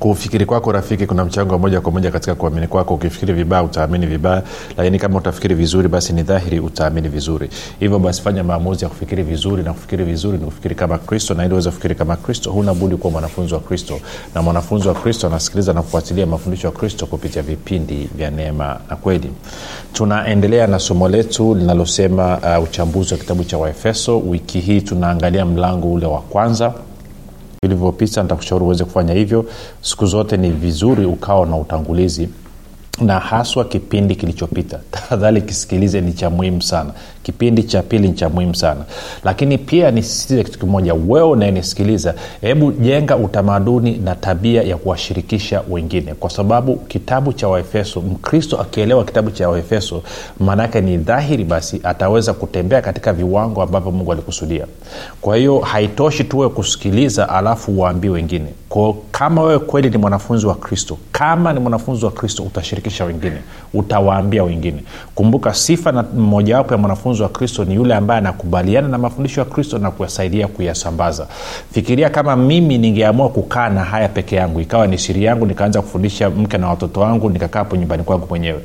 kufikiri kwako rafiki kuna mchango moja kwa moja katika kuamini kwako. Ukifikiri vibaya utaamini vibaya. Lakini kama utafikiri vizuri basi ni dhahiri utaamini vizuri. Hivyo basi fanya maamuzi ya kufikiri vizuri na kufikiri vizuri ni kufikiri kama kristo. Na ili uweze kufikiri kama kristo huna budi kuwa mwanafunzi wa kristo. Na mwanafunzi wa kristo anasikiliza na kufuatilia mafundisho ya kristo kupitia vipindi vya neema na kweli. Tunaendelea na somo letu linalosema uh, uchambuzi wa kitabu cha waefeso. Wiki hii tunaangalia mlango ule wa kwanza vilivyopita nitakushauri uweze kufanya hivyo. Siku zote ni vizuri ukawa na utangulizi na haswa kipindi kilichopita. Tafadhali kisikilize ni cha muhimu sana kipindi cha pili ni cha muhimu sana. Lakini pia nisisitize kitu kimoja wewe unayenisikiliza hebu jenga utamaduni na tabia ya kuwashirikisha wengine. Kwa sababu kitabu cha waefeso mkristo akielewa kitabu cha waefeso maanaake ni dhahiri basi ataweza kutembea katika viwango ambavyo mungu alikusudia. Kwa hiyo haitoshi tuwe kusikiliza alafu uwaambie wengine. Kwao kama wewe kweli ni mwanafunzi wa kristo kama ni mwanafunzi wa kristo utashirikisha wengine utawaambia wengine. Kumbuka sifa na mojawapo ya mwanafunzi wa kristo ni yule ambaye anakubaliana na mafundisho ya kristo na kuyasaidia kuyasambaza. Fikiria kama mimi ningeamua kukaa na haya peke yangu ikawa ni siri yangu nikaanza kufundisha mke na watoto wangu nikakaa hapo nyumbani kwangu mwenyewe.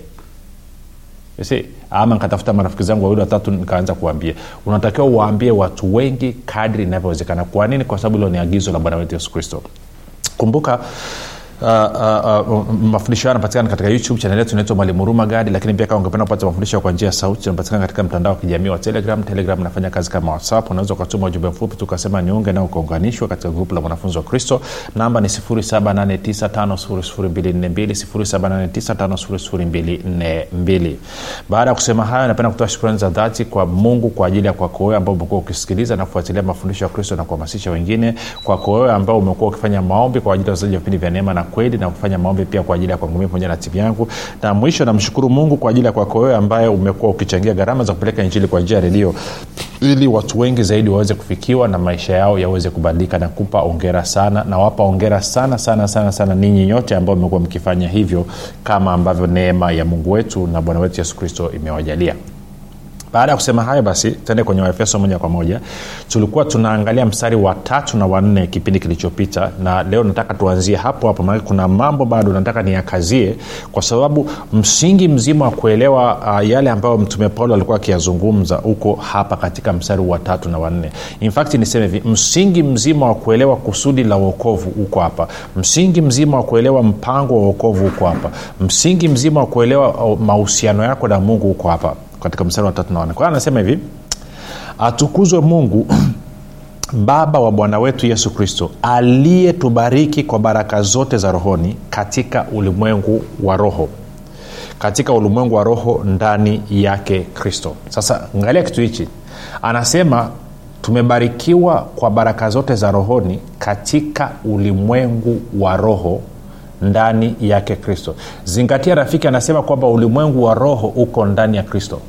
Ama nikatafuta marafiki zangu wawili watatu nikaanza kuambia unatakiwa uwaambie watu wengi kadri inavyowezekana. Kwa nini? Kwa sababu hilo ni agizo la bwana wetu yesu kristo. Kumbuka Uh, uh, mafundisho hayo yanapatikana katika youtube chanel yetu inaitwa mwalimu huruma gadi lakini pia kama ungependa kupata mafundisho kwa njia sauti yanapatikana katika mtandao wa kijamii wa telegram. Telegram nafanya kazi kama whatsapp. Unaweza ukatuma ujumbe mfupi tukasema niunge nao ukaunganishwa katika grupu la mwanafunzi wa kristo. Namba ni 7895242 baada ya kusema hayo napenda kutoa shukrani za dhati kwa mungu kwa ajili ya kwako wewe ambao umekuwa ukisikiliza na kufuatilia mafundisho ya kristo na kuhamasisha wengine kwako wewe ambao umekuwa ukifanya maombi kwa ajili ya wazaji wa vipindi vya neema na kweli na kufanya maombi pia kwa ajili ya kwangu mimi pamoja na timu yangu. Na mwisho namshukuru mungu kwa ajili ya kwako wewe ambaye umekuwa ukichangia gharama za kupeleka injili kwa njia ya redio ili watu wengi zaidi waweze kufikiwa na maisha yao yaweze kubadilika. Na kupa ongera sana nawapa ongera sana sana sana sana ninyi nyote ambao mmekuwa mkifanya hivyo kama ambavyo neema ya mungu wetu na bwana wetu yesu kristo imewajalia baada ya kusema hayo basi tuende kwenye waefeso moja kwa moja. Tulikuwa tunaangalia mstari wa tatu na wanne kipindi kilichopita na leo nataka tuanzie hapo hapo maanake kuna mambo bado nataka niyakazie kwa sababu msingi mzima wa kuelewa uh, yale ambayo mtume paulo alikuwa akiyazungumza huko hapa katika mstari wa tatu na wanne infact niseme hivi msingi mzima wa kuelewa kusudi la uokovu huko hapa. Msingi mzima wa kuelewa mpango wa uokovu huko hapa. Msingi mzima wa kuelewa mahusiano yako na mungu huko hapa katika mstari wa tatu na wane kwa anasema hivi atukuzwe mungu baba wa bwana wetu yesu kristo aliyetubariki kwa baraka zote za rohoni katika ulimwengu wa roho katika ulimwengu wa roho ndani yake kristo. Sasa angalia kitu hichi. Anasema tumebarikiwa kwa baraka zote za rohoni katika ulimwengu wa roho ndani yake kristo. Zingatia rafiki anasema kwamba ulimwengu wa roho uko ndani ya kristo.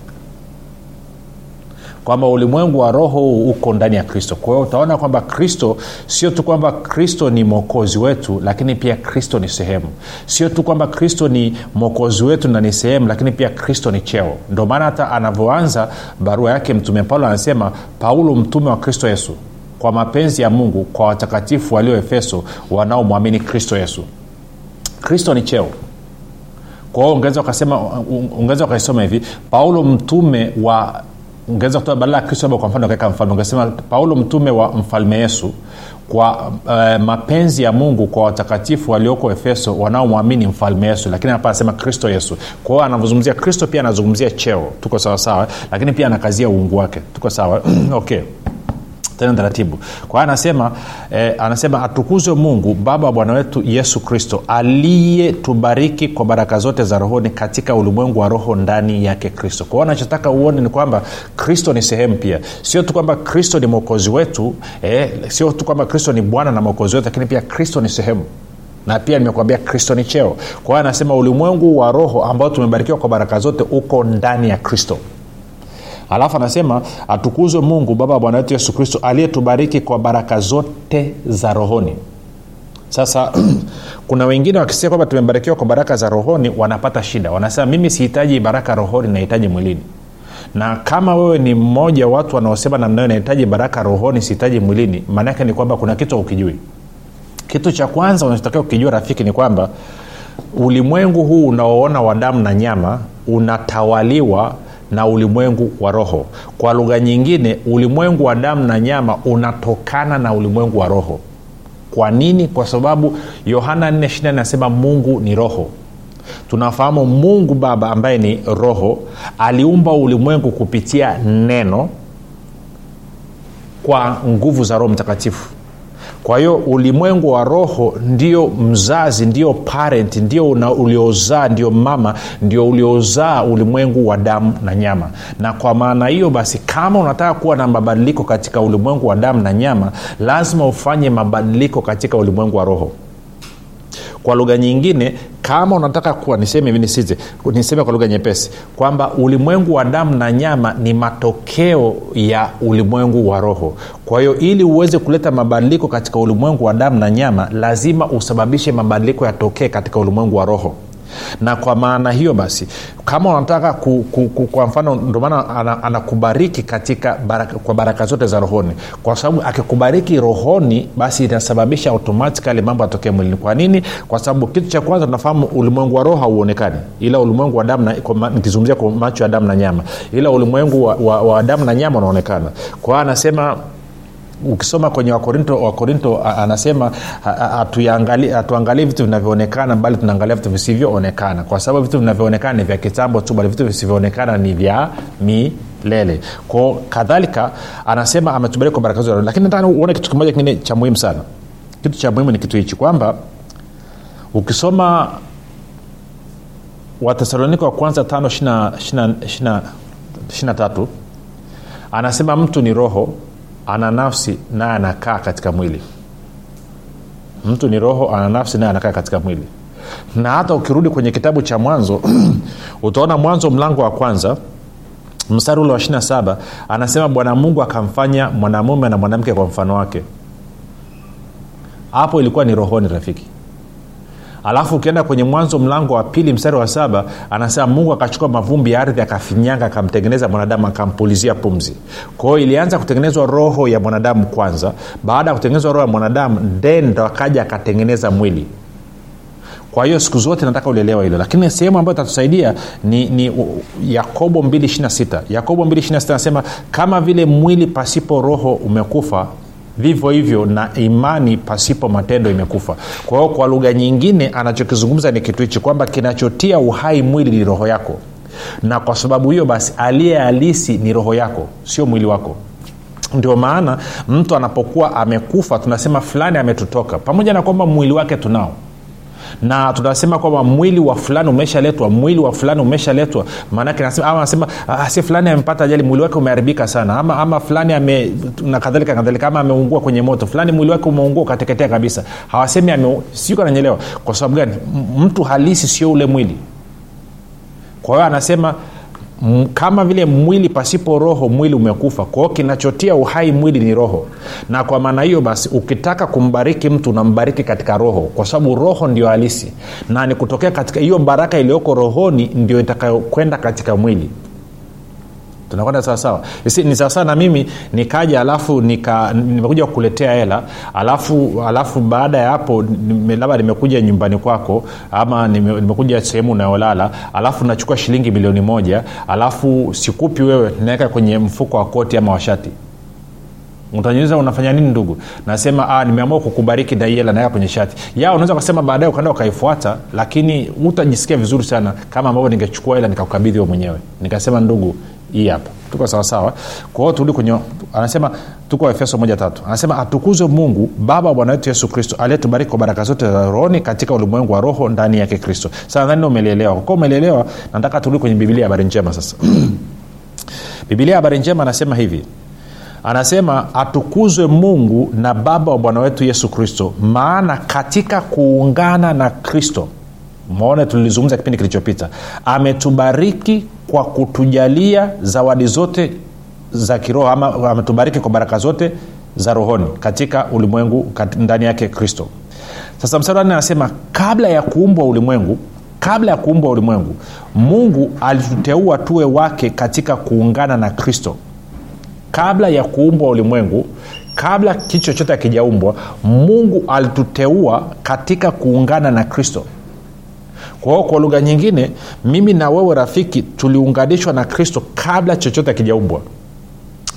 Kwamba ulimwengu wa roho huu uko ndani ya kristo. Kwa hiyo utaona kwamba kristo sio tu kwamba kristo ni mwokozi wetu lakini pia kristo ni sehemu. Sio tu kwamba kristo ni mwokozi wetu na ni sehemu lakini pia kristo ni cheo. Ndio maana hata anavyoanza barua yake mtume paulo anasema paulo mtume wa kristo yesu kwa mapenzi ya mungu kwa watakatifu walio efeso wanaomwamini kristo yesu kristo ni cheo. Kwa hiyo ungeweza ukaisoma hivi paulo mtume wa ungeweza kutoa badala ya kristo kwa mfano ukaweka mfalme ungesema paulo mtume wa mfalme yesu kwa uh, mapenzi ya mungu kwa watakatifu walioko efeso wanaomwamini mfalme yesu. Lakini hapa anasema kristo yesu. Kwa hiyo anavyozungumzia kristo pia anazungumzia cheo. Tuko sawasawa? Lakini pia anakazia uungu wake. Tuko sawa? Okay tena taratibu. Kwa anasema eh, anasema atukuzwe mungu baba wa bwana wetu yesu kristo aliyetubariki kwa baraka zote za rohoni katika ulimwengu wa roho ndani yake kristo. Kwa hiyo anachotaka uone ni kwamba kristo ni sehemu pia. Sio tu kwamba kristo ni mwokozi wetu eh, sio tu kwamba kristo ni bwana na mwokozi wetu lakini pia kristo ni sehemu. Na pia nimekuambia kristo ni cheo. Kwa hiyo anasema ulimwengu wa roho ambao tumebarikiwa kwa baraka zote uko ndani ya kristo alafu anasema atukuzwe mungu baba wa bwana wetu yesu kristo aliyetubariki kwa baraka zote za rohoni. Sasa kuna wengine wakisia kwamba tumebarikiwa kwa baraka za rohoni wanapata shida. Wanasema mimi sihitaji baraka rohoni nahitaji mwilini. Na kama wewe ni mmoja watu wanaosema namna nahitaji baraka rohoni sihitaji mwilini maanaake ni kwamba kuna kitu ukijui kitu cha kwanza unachotakiwa kukijua rafiki ni kwamba ulimwengu huu unaoona wa damu na nyama unatawaliwa na ulimwengu wa roho. Kwa lugha nyingine ulimwengu wa damu na nyama unatokana na ulimwengu wa roho. Kwa nini? Kwa sababu yohana 4 anasema mungu ni roho. Tunafahamu mungu baba ambaye ni roho aliumba ulimwengu kupitia neno kwa nguvu za roho mtakatifu kwa hiyo ulimwengu wa roho ndio mzazi ndio parent ndio uliozaa ndio mama ndio uliozaa ulimwengu wa damu na nyama. Na kwa maana hiyo basi kama unataka kuwa na mabadiliko katika ulimwengu wa damu na nyama lazima ufanye mabadiliko katika ulimwengu wa roho kwa lugha nyingine kama unataka kuwa niseme hivi nisize niseme kwa lugha nyepesi kwamba ulimwengu wa damu na nyama ni matokeo ya ulimwengu wa roho. Kwa hiyo ili uweze kuleta mabadiliko katika ulimwengu wa damu na nyama lazima usababishe mabadiliko yatokee katika ulimwengu wa roho na kwa maana hiyo basi kama unataka ku, ku, ku, kwa mfano ndomaana anakubariki anakubariki katika baraka, kwa baraka zote za rohoni. Kwa sababu akikubariki rohoni basi inasababisha automatikali mambo atokee mwilini. Kwa nini? Kwa sababu kitu cha kwanza tunafahamu ulimwengu wa roho hauonekani. Ila ulimwengu wa damu nikizungumzia kwa macho ya damu na nyama. Ila ulimwengu wa, wa, wa damu na nyama unaonekana. Kwa anasema ukisoma kwenye wakorinto wakorinto anasema hatuangalii vitu vinavyoonekana bali tunaangalia vitu visivyoonekana. Kwa sababu vitu vinavyoonekana ni vya kitambo tu bali vitu visivyoonekana ni vya milele. Ko kadhalika anasema ametubalia kwa baraka zote lakini nataka uone kitu kimoja kingine cha muhimu sana. Kitu cha muhimu ni kitu hichi kwamba ukisoma wathesalonika wa kwanza tano ishina tatu anasema mtu ni roho ana nafsi naye anakaa katika mwili. Mtu ni roho ana nafsi naye anakaa katika mwili. Na hata ukirudi kwenye kitabu cha mwanzo utaona mwanzo mlango wa kwanza mstari ule wa 27 anasema bwana mungu akamfanya mwanamume na mwanamke kwa mfano wake. Hapo ilikuwa ni rohoni rafiki alafu ukienda kwenye mwanzo mlango wa pili mstari wa saba anasema mungu akachukua mavumbi ya ardhi akafinyanga akamtengeneza mwanadamu akampulizia pumzi. Kwahio ilianza kutengenezwa roho ya mwanadamu kwanza. Baada ya kutengenezwa roho ya mwanadamu then ndo akaja akatengeneza mwili. Kwa hiyo siku zote nataka ulielewa hilo. Lakini sehemu ambayo itatusaidia ni, ni yakobo 226 yakobo 226 anasema kama vile mwili pasipo roho umekufa vivyo hivyo na imani pasipo matendo imekufa. Kwa hiyo kwa lugha nyingine anachokizungumza ni kitu hichi kwamba kinachotia uhai mwili ni roho yako. Na kwa sababu hiyo basi aliye halisi ni roho yako sio mwili wako. Ndio maana mtu anapokuwa amekufa tunasema fulani ametutoka. Pamoja na kwamba mwili wake tunao na tunasema kwamba mwili wa fulani umeshaletwa mwili wa fulani umeshaletwa. Maanake anasema si fulani amepata ajali mwili wake umeharibika sana. Ama, ama fulani ame na kadhalika kadhalika ama ameungua kwenye moto. Fulani mwili wake umeungua ukateketea kabisa. Hawasemi ame siuko ananyelewa kwa sababu gani? Mtu halisi sio ule mwili. Kwa hiyo anasema Kama vile mwili pasipo roho mwili umekufa. Kwao kinachotia uhai mwili ni roho. Na kwa maana hiyo basi ukitaka kumbariki mtu unambariki katika roho kwa sababu roho ndio halisi. Na ni kutokea katika hiyo baraka iliyoko rohoni ndio itakayokwenda katika mwili tunakwenda sawasawa ni sawasawa na mimi nikaja alafu nika nimekuja kukuletea hela alafu alafu baada ya hapo labda nimekuja nyumbani kwako ama nime, nimekuja sehemu unayolala alafu nachukua shilingi milioni moja alafu sikupi wewe naweka kwenye mfuko wa koti ama washati utaniuliza unafanya nini ndugu? Nasema ah, nimeamua kukubariki na hela kwenye shati. Ya unaweza ukasema baadaye ukaenda ukaifuata lakini utajisikia vizuri sana kama ambavyo ningechukua hela nikakukabidhi mwenyewe. Nikasema ndugu hii hapa. Tuko sawasawa kwa hiyo turudi kwenye anasema tuko waefeso moja tatu. Anasema atukuzwe mungu baba wa bwana wetu yesu kristo aliyetubariki kwa baraka zote za rohoni katika ulimwengu wa roho ndani yake kristo. Sasa nani umelielewa. Kwa umelielewa nataka turudi kwenye bibilia habari njema sasa. Bibilia habari njema anasema hivi. Anasema atukuzwe mungu na baba wa bwana wetu yesu kristo maana katika kuungana na kristo maone tulilizungumza kipindi kilichopita. Ametubariki kwa kutujalia zawadi zote za kiroho ama ametubariki kwa baraka zote za rohoni katika ulimwengu ndani yake kristo. Sasa mstari anasema kabla ya kuumbwa ulimwengu kabla ya kuumbwa ulimwengu mungu alituteua tuwe wake katika kuungana na kristo. Kabla ya kuumbwa ulimwengu kabla kitu chochote akijaumbwa mungu alituteua katika kuungana na kristo kwa hiyo kwa lugha nyingine mimi na wewe rafiki tuliunganishwa na kristo kabla chochote akijaumbwa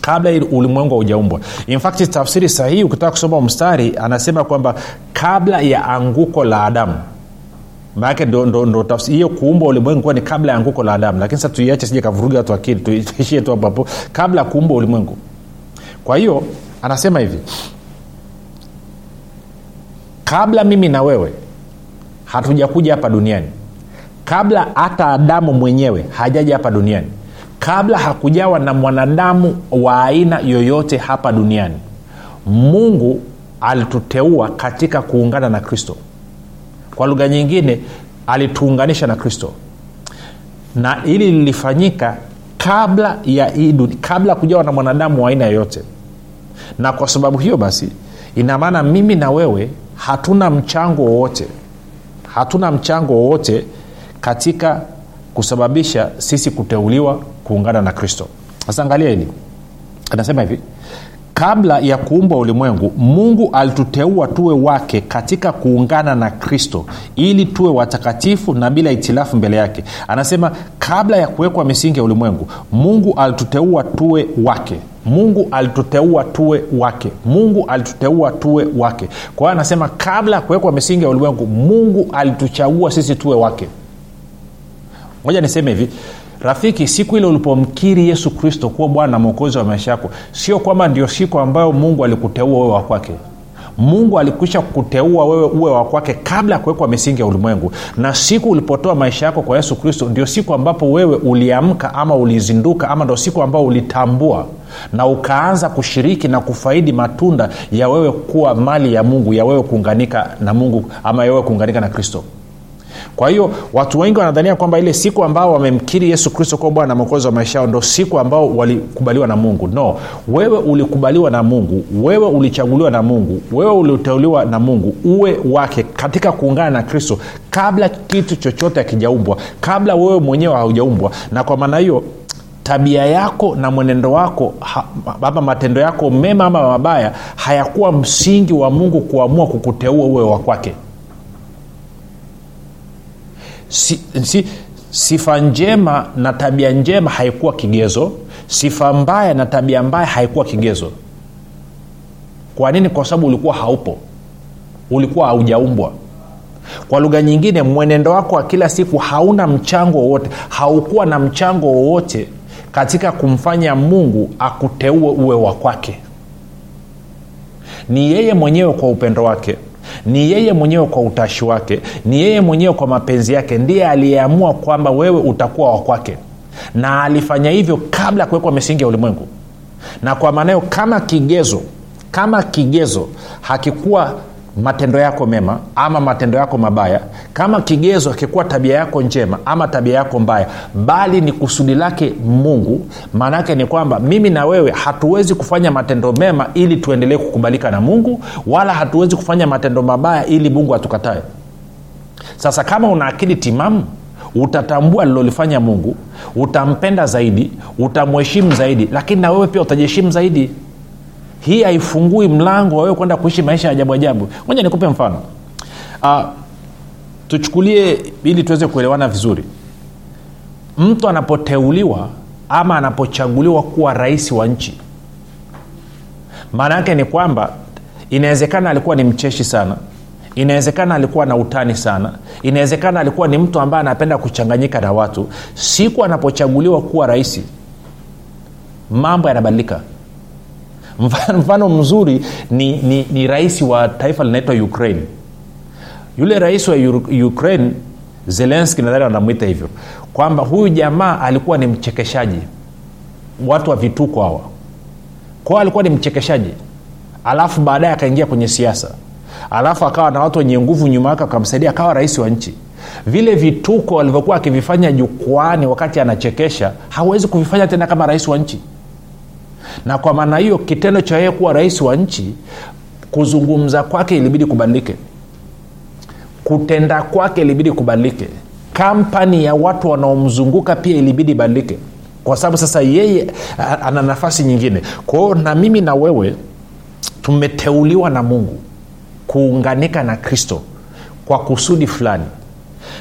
kabla ulimwengu haujaumbwa. Infact tafsiri sahihi ukitaka kusoma mstari anasema kwamba kabla ya anguko la adamu. Maanake ndo, hiyo kuumbwa ulimwengu kuwa ni kabla ya anguko la adamu. Lakini sasa tuiache sija kavuruga watu akili tuishie tu hapo. Kabla ya kuumbwa ulimwengu. Kwa hiyo anasema hivi. Kabla mimi na wewe hatujakuja hapa duniani. Kabla hata adamu mwenyewe hajaja hapa duniani. Kabla hakujawa na mwanadamu wa aina yoyote hapa duniani. Mungu alituteua katika kuungana na kristo. Kwa lugha nyingine alituunganisha na kristo. Na hili lilifanyika kabla ya hii kabla kujawa na mwanadamu wa aina yoyote. Na kwa sababu hiyo basi ina maana mimi na wewe hatuna mchango wowote hatuna mchango wowote katika kusababisha sisi kuteuliwa kuungana na kristo. Sasa angalia hili anasema hivi kabla ya kuumbwa ulimwengu mungu alituteua tuwe wake katika kuungana na kristo ili tuwe watakatifu na bila itilafu mbele yake. Anasema kabla ya kuwekwa misingi ya ulimwengu mungu alituteua tuwe wake mungu alituteua tuwe wake. Mungu alituteua tuwe wake. Kwa hiyo anasema kabla ya kuwekwa misingi ya ulimwengu mungu alituchagua sisi tuwe wake. Moja niseme hivi. Rafiki siku ile ulipomkiri yesu kristo kuwa bwana na mwokozi wa maisha yako sio kwamba ndio siku ambayo mungu alikuteua wewe wa kwake mungu alikwisha kuteua wewe uwe wa kwake kabla ya kuwekwa misingi ya ulimwengu. Na siku ulipotoa maisha yako kwa yesu kristo ndio siku ambapo wewe uliamka ama ulizinduka ama ndo siku ambao ulitambua na ukaanza kushiriki na kufaidi matunda ya wewe kuwa mali ya mungu ya wewe kuunganika na mungu ama ya wewe kuunganika na kristo kwa hiyo watu wengi wanadhania kwamba ile siku ambao wamemkiri yesu kristo kuwa bwana na mwokozi wa maisha yao ndo siku ambao walikubaliwa na mungu. No wewe ulikubaliwa na mungu wewe ulichaguliwa na mungu wewe uliteuliwa na mungu uwe wake katika kuungana na kristo kabla kitu chochote akijaumbwa kabla wewe mwenyewe haujaumbwa. Na kwa maana hiyo tabia yako na mwenendo wako ha, ama matendo yako mema ama mabaya hayakuwa msingi wa mungu kuamua kukuteua uwe wa kwake si, si, sifa njema na tabia njema haikuwa kigezo sifa mbaya na tabia mbaya haikuwa kigezo. Kwa nini? Kwa sababu ulikuwa haupo ulikuwa haujaumbwa. Kwa lugha nyingine mwenendo wako wa kila siku hauna mchango wowote haukuwa na mchango wowote katika kumfanya mungu akuteue uwe wa kwake. Ni yeye mwenyewe kwa upendo wake ni yeye mwenyewe kwa utashi wake ni yeye mwenyewe kwa mapenzi yake ndiye aliyeamua kwamba wewe utakuwa wa kwake. Na alifanya hivyo kabla ya kuwekwa misingi ya ulimwengu. Na kwa maanayo kama kigezo kama kigezo hakikuwa matendo yako mema ama matendo yako mabaya. Kama kigezo akikuwa tabia yako njema ama tabia yako mbaya bali ni kusudi lake mungu maana yake ni kwamba mimi na wewe hatuwezi kufanya matendo mema ili tuendelee kukubalika na mungu wala hatuwezi kufanya matendo mabaya ili mungu atukatae. Sasa kama una akili timamu utatambua lilolifanya mungu utampenda zaidi utamheshimu zaidi lakini na wewe pia utajiheshimu zaidi hii haifungui mlango wawewe kwenda kuishi maisha ya ajabu ajabu. Moja nikupe mfano. Uh, tuchukulie ili tuweze kuelewana vizuri. Mtu anapoteuliwa ama anapochaguliwa kuwa rais wa nchi maana yake ni kwamba inawezekana alikuwa ni mcheshi sana inawezekana alikuwa na utani sana inawezekana alikuwa ni mtu ambaye anapenda kuchanganyika na watu. Siku anapochaguliwa kuwa rais mambo yanabadilika mfano, mzuri ni, ni, ni rais wa taifa linaitwa ukraine. Yule rais wa ukraine zelenski nadhani wanamwita hivyo kwamba huyu jamaa alikuwa ni mchekeshaji. Watu wa vituko hawa. Kwao alikuwa ni mchekeshaji. Alafu baadaye akaingia kwenye siasa. Alafu akawa na watu wenye nguvu nyuma yake akamsaidia akawa rais wa nchi. Vile vituko alivyokuwa akivifanya jukwani wakati anachekesha hawezi kuvifanya tena kama rais wa nchi na kwa maana hiyo kitendo cha yeye kuwa rais wa nchi kuzungumza kwake ilibidi kubadilike kutenda kwake ilibidi kubadilike kampani ya watu wanaomzunguka pia ilibidi ibadilike kwa sababu sasa yeye ana nafasi nyingine. Kwao na mimi na wewe tumeteuliwa na mungu kuunganika na kristo kwa kusudi fulani.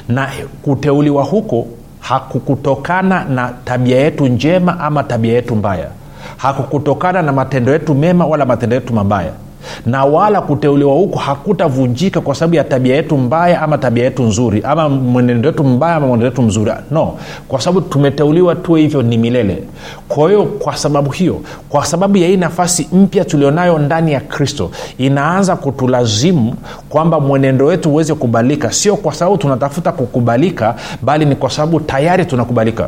Na kuteuliwa huko hakukutokana na tabia yetu njema ama tabia yetu mbaya hakukutokana na matendo yetu mema wala matendo yetu mabaya. Na wala kuteuliwa huku hakutavunjika kwa sababu ya tabia yetu mbaya ama tabia yetu nzuri ama mwenendo wetu mbaya ama mwenendo wetu mzuri. No kwa sababu tumeteuliwa tuwe hivyo ni milele. Kwa hiyo kwa sababu hiyo kwa sababu ya hii nafasi mpya tulionayo ndani ya kristo inaanza kutulazimu kwamba mwenendo wetu uweze kubalika sio kwa sababu tunatafuta kukubalika bali ni kwa sababu tayari tunakubalika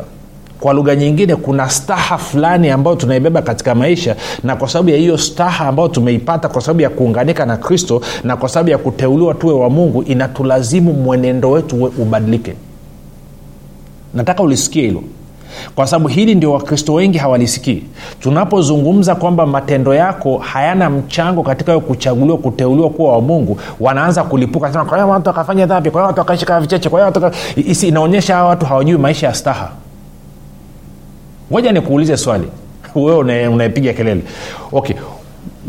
kwa lugha nyingine kuna staha fulani ambayo tunaibeba katika maisha na kwa sababu ya hiyo staha ambayo tumeipata kwa sababu ya kuunganika na kristo na kwa sababu ya kuteuliwa tuwe wa mungu inatulazimu mwenendo wetu ubadilike. Nataka ulisikie hilo. Kwa sababu hili ndio wakristo wengi hawalisikii. Tunapozungumza kwamba matendo yako hayana mchango katika kuchaguliwa kuteuliwa kuwa wa mungu wanaanza kulipuka sema kwa watu wakafanya dhambi? Kwa watu wakaishi kama vicheche? Kwa watu inaonyesha hawa watu hawajui maisha ya staha ngoja nikuulize swali. Wewe unaepiga kelele. Okay.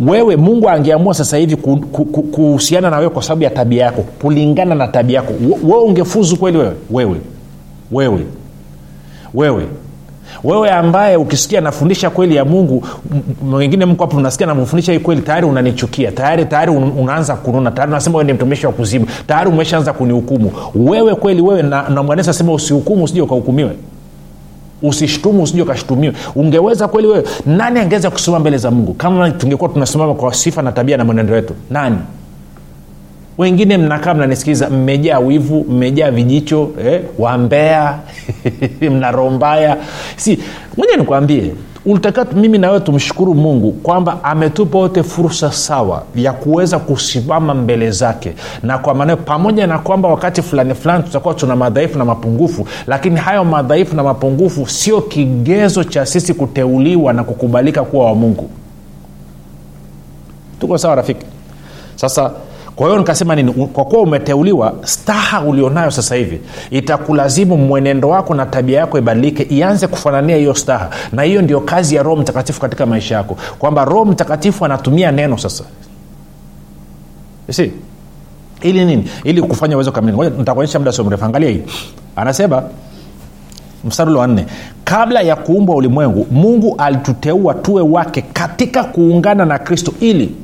Wewe mungu angeamua sasa hivi kuhusiana na wewe kwa sababu ya tabia yako kulingana na tabia yako wewe ungefuzu kweli wewe? Wewe. Wewe. Wewe. Wewe ambaye ukisikia nafundisha kweli ya mungu wengine mko hapo unasikia namfundisha hii kweli tayari unanichukia. Tayari tayari unaanza kununa. Tayari unasema wewe ni mtumishi wa kuzimu. Tayari umeshaanza kunihukumu. Wewe kweli wewe na, na mwanesa sema usihukumu usije ukahukumiwe usishtumu usije ukashtumiwe ungeweza kweli wewe? Nani angeweza kusimama mbele za mungu? Kama tungekuwa tunasimama kwa sifa na tabia na mwenendo wetu nani? Wengine mnakaa mnanisikiliza mmejaa wivu mmejaa vijicho eh, wambea mnarombaya si moja nikwambie ulitaka mimi nawewe tumshukuru mungu kwamba ametupa wote fursa sawa ya kuweza kusimama mbele zake. Na kwa maanao pamoja na kwamba wakati fulani fulani tutakuwa tuna madhaifu na mapungufu lakini hayo madhaifu na mapungufu sio kigezo cha sisi kuteuliwa na kukubalika kuwa wa mungu. Tuko sawa rafiki? Sasa kwa hiyo nikasema nini? Kwa kuwa umeteuliwa staha ulionayo sasa hivi itakulazimu mwenendo wako na tabia yako ibadilike ianze kufanania hiyo staha. Na hiyo ndio kazi ya roho mtakatifu katika maisha yako kwamba roho mtakatifu anatumia neno sasa. Si ili nini? Ili kufanya uwezo kamili. Nitakuonyesha muda sio mrefu. Angalia hii. Anasema mstari ule wa nne kabla ya kuumbwa ulimwengu mungu alituteua tuwe wake katika kuungana na kristo ili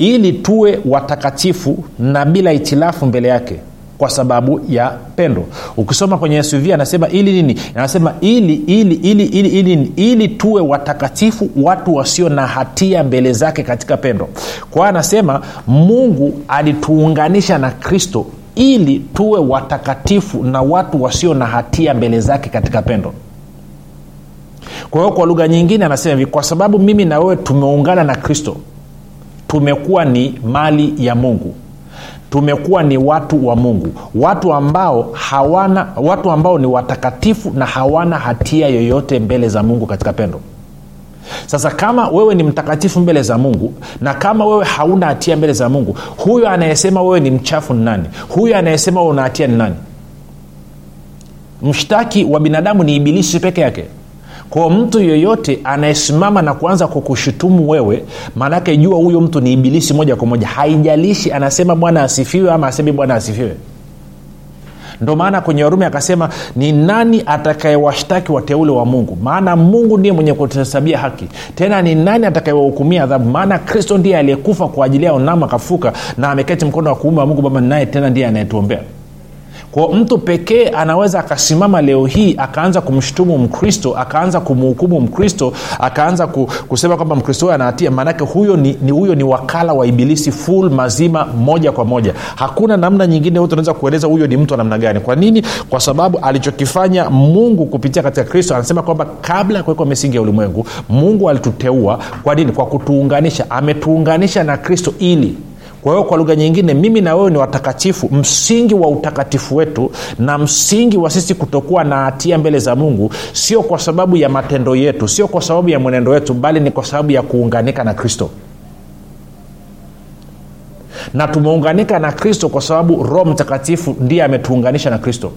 ili tuwe watakatifu na bila itilafu mbele yake kwa sababu ya pendo. Ukisoma kwenye suv anasema ili nini? Anasema ili ili ili ili ili, ili, tuwe watakatifu watu wasio na hatia mbele zake katika pendo. Kwa anasema mungu alituunganisha na kristo ili tuwe watakatifu na watu wasio na hatia mbele zake katika pendo. Kwa hiyo kwa lugha nyingine anasema hivi kwa sababu mimi na wewe tumeungana na kristo tumekuwa ni mali ya mungu. Tumekuwa ni watu wa mungu. Watu ambao hawana watu ambao ni watakatifu na hawana hatia yoyote mbele za mungu katika pendo. Sasa kama wewe ni mtakatifu mbele za mungu na kama wewe hauna hatia mbele za mungu huyo anayesema wewe ni mchafu ni nani? Huyo anayesema wewe una hatia ni nani? Mshtaki wa binadamu ni ibilisi peke yake kwao mtu yoyote anayesimama na kuanza kukushutumu wewe maanake jua huyo mtu ni ibilisi moja kwa moja. Haijalishi anasema bwana asifiwe ama asemi bwana asifiwe. Ndo maana kwenye warumi akasema ni nani atakayewashtaki wateule wa mungu? Maana mungu ndiye mwenye kutuhesabia haki. Tena ni nani atakayewahukumia adhabu? Maana kristo ndiye aliyekufa kwa ajili yao nam akafuka na ameketi mkono wa kuume wa mungu baba naye tena ndiye anayetuombea kwa mtu pekee anaweza akasimama leo hii akaanza kumshutumu mkristo akaanza kumhukumu mkristo akaanza kusema kwamba mkristo huyo anahatia maanake huyo ni, ni huyo ni wakala wa ibilisi full mazima moja kwa moja. Hakuna namna nyingine yote unaweza kueleza huyo ni mtu wa namna gani. Kwa nini? Kwa sababu alichokifanya mungu kupitia katika kristo anasema kwamba kabla ya kuwekwa misingi ya ulimwengu mungu alituteua. Kwa nini? Kwa kutuunganisha. Ametuunganisha na kristo ili kwa hiyo kwa lugha nyingine mimi na wewe ni watakatifu msingi wa utakatifu wetu na msingi wa sisi kutokuwa na hatia mbele za mungu sio kwa sababu ya matendo yetu sio kwa sababu ya mwenendo wetu bali ni kwa sababu ya kuunganika na kristo. Na tumeunganika na kristo kwa sababu roho mtakatifu ndiye ametuunganisha na kristo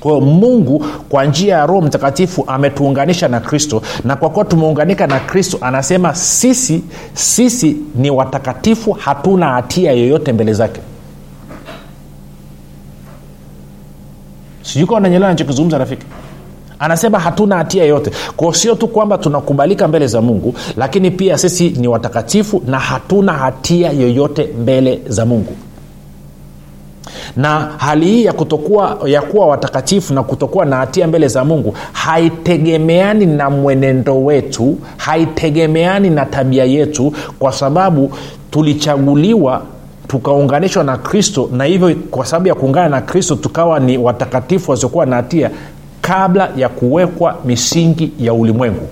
kwa mungu kwa njia ya roho mtakatifu ametuunganisha na kristo. Na kwa kuwa tumeunganika na kristo anasema sisi sisi ni watakatifu hatuna hatia yoyote mbele zake. Sijui kawa nanyelewa nachokizungumza rafiki. Anasema hatuna hatia yoyote. Kwao sio tu kwamba tunakubalika mbele za mungu lakini pia sisi ni watakatifu na hatuna hatia yoyote mbele za mungu na hali hii ya kutokuwa ya kuwa watakatifu na kutokuwa na hatia mbele za mungu haitegemeani na mwenendo wetu haitegemeani na tabia yetu kwa sababu tulichaguliwa tukaunganishwa na kristo na hivyo kwa sababu ya kuungana na kristo tukawa ni watakatifu wasiokuwa na hatia kabla ya kuwekwa misingi ya ulimwengu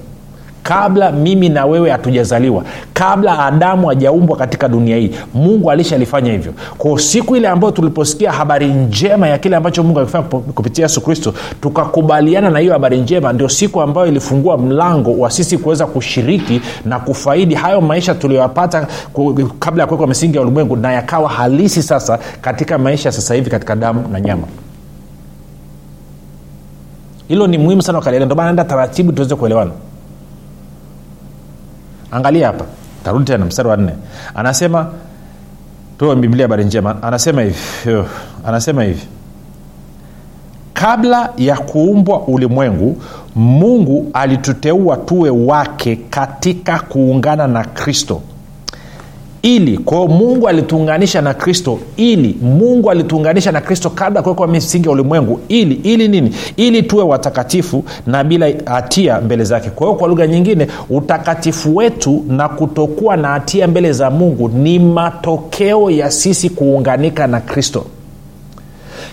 kabla mimi na wewe hatujazaliwa kabla adamu hajaumbwa katika dunia hii mungu alishalifanya hivyo. Kwao siku ile ambayo tuliposikia habari njema ya kile ambacho mungu alifanya kupitia yesu kristo tukakubaliana na hiyo habari njema ndio siku ambayo ilifungua mlango wa sisi kuweza kushiriki na kufaidi hayo maisha tuliyoyapata kabla ya kuwekwa misingi ya ulimwengu na yakawa halisi sasa katika maisha sasa hivi katika damu na nyama. Hilo ni muhimu sana ukalielewa. Ndio maana taratibu tuweze kuelewana angalia hapa. Tarudi tena mstari wa nne. Anasema tuo biblia habari njema. Anasema hivi anasema hivi. Kabla ya kuumbwa ulimwengu mungu alituteua tuwe wake katika kuungana na kristo ili kwao mungu alituunganisha na kristo ili mungu alituunganisha na kristo kabla kuwekwa misingi ya ulimwengu ili ili nini? Ili tuwe watakatifu na bila hatia mbele zake. Kwa hiyo kwa lugha nyingine utakatifu wetu na kutokuwa na hatia mbele za mungu ni matokeo ya sisi kuunganika na kristo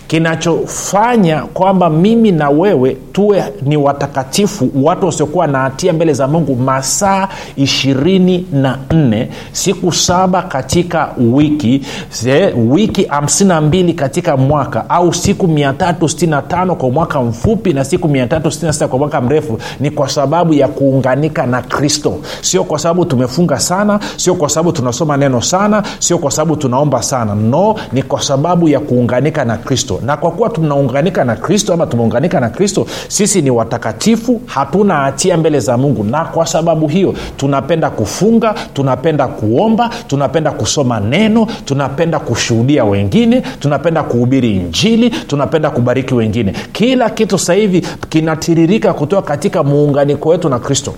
kinachofanya kwamba mimi na wewe tuwe ni watakatifu watu wasiokuwa na hatia mbele za mungu masaa ishirini na nne siku saba katika wiki se, wiki hamsini na mbili katika mwaka au siku mia tatu sitini na tano kwa mwaka mfupi na siku mia tatu sitini na sita kwa mwaka mrefu ni kwa sababu ya kuunganika na kristo. Sio kwa sababu tumefunga sana sio kwa sababu tunasoma neno sana sio kwa sababu tunaomba sana. No ni kwa sababu ya kuunganika na kristo na kwa kuwa tunaunganika na kristo ama tumeunganika na kristo sisi ni watakatifu hatuna hatia mbele za mungu. Na kwa sababu hiyo tunapenda kufunga tunapenda kuomba tunapenda kusoma neno tunapenda kushuhudia wengine tunapenda kuhubiri injili tunapenda kubariki wengine. Kila kitu sasa hivi kinatiririka kutoka katika muunganiko wetu na kristo.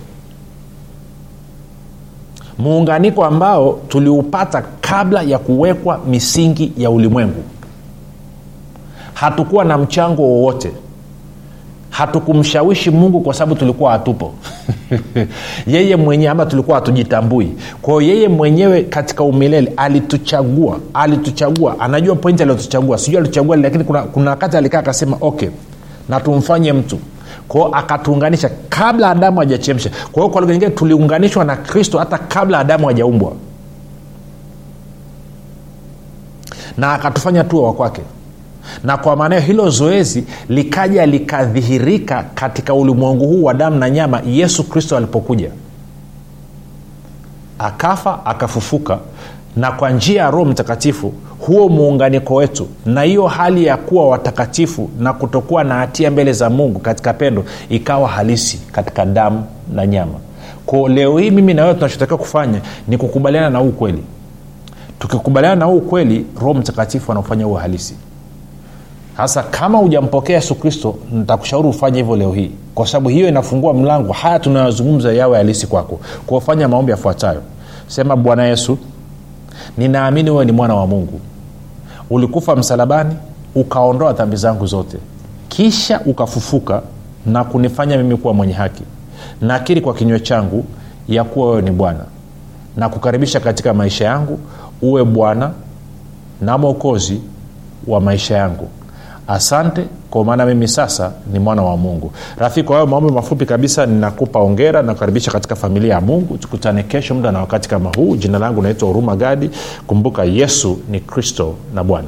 Muunganiko ambao tuliupata kabla ya kuwekwa misingi ya ulimwengu hatukuwa na mchango wowote. Hatukumshawishi mungu kwa sababu tulikuwa hatupo. Yeye mwenyewe ama tulikuwa hatujitambui. Kwao yeye mwenyewe katika umilele alituchagua alituchagua. Anajua pointi aliotuchagua sijui alituchagua lakini kuna, kuna wakati alikaa akasema okay na mtu. Kwao akatuunganisha kabla adamu hajachemsha. Kwa hiyo kwa lugha nyingine tuliunganishwa na kristo hata kabla adamu hajaumbwa. Na akatufanya wa kwake na kwa maanao hilo zoezi likaja likadhihirika katika ulimwengu huu wa damu na nyama yesu kristo alipokuja. Akafa akafufuka na kwa njia ya roho mtakatifu huo muunganiko wetu na hiyo hali ya kuwa watakatifu na kutokuwa na hatia mbele za mungu katika pendo ikawa halisi katika damu na nyama. Ko leo hii mimi nawewe tunachotakiwa kufanya ni kukubaliana na huu ukweli tukikubaliana na huu ukweli roho mtakatifu anaofanya huo halisi sasa kama hujampokea yesu kristo nitakushauri ufanye hivyo leo hii. Kwa sababu hiyo inafungua mlango. Haya tunayozungumza yawe halisi kwako. Kuwafanya maombi yafuatayo. Sema bwana yesu ninaamini wewe ni mwana wa mungu. Ulikufa msalabani ukaondoa dhambi zangu zote. Kisha ukafufuka na kunifanya mimi kuwa mwenye haki. Nakiri kwa kinywa changu ya kuwa wewe ni bwana. Na kukaribisha katika maisha yangu uwe bwana na mwokozi wa maisha yangu asante. Kwa maana mimi sasa ni mwana wa mungu. Rafiki kwa hayo maombi mafupi kabisa ninakupa ongera nakukaribisha katika familia ya mungu. Tukutane kesho muda na wakati kama huu. Jina langu naitwa huruma gadi. Kumbuka yesu ni kristo na bwana.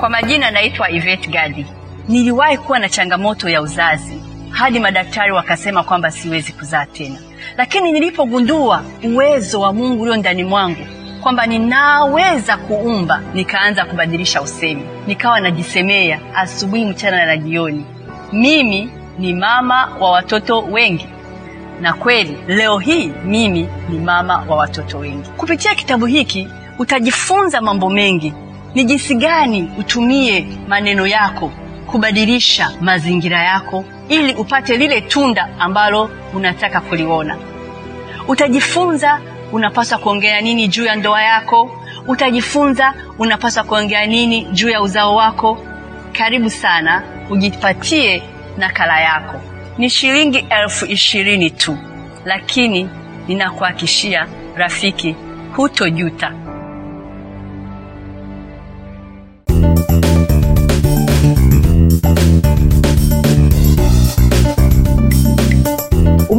Kwa majina naitwa ivet gadi. Niliwahi kuwa na changamoto ya uzazi hadi madaktari wakasema kwamba siwezi kuzaa tena. Lakini nilipogundua uwezo wa mungu ulio ndani mwangu kwamba ninaweza kuumba. Nikaanza kubadilisha usemi. Nikawa najisemea asubuhi mchana na jioni. Mimi ni mama wa watoto wengi. Na kweli leo hii mimi ni mama wa watoto wengi. Kupitia kitabu hiki utajifunza mambo mengi. Ni jinsi gani utumie maneno yako kubadilisha mazingira yako ili upate lile tunda ambalo unataka kuliona. Utajifunza unapaswa kuongea nini juu ya ndoa yako? Utajifunza unapaswa kuongea nini juu ya uzao wako? Karibu sana ujipatie nakala yako. Ni shilingi elfu ishirini tu lakini ninakuhakishia rafiki hutojuta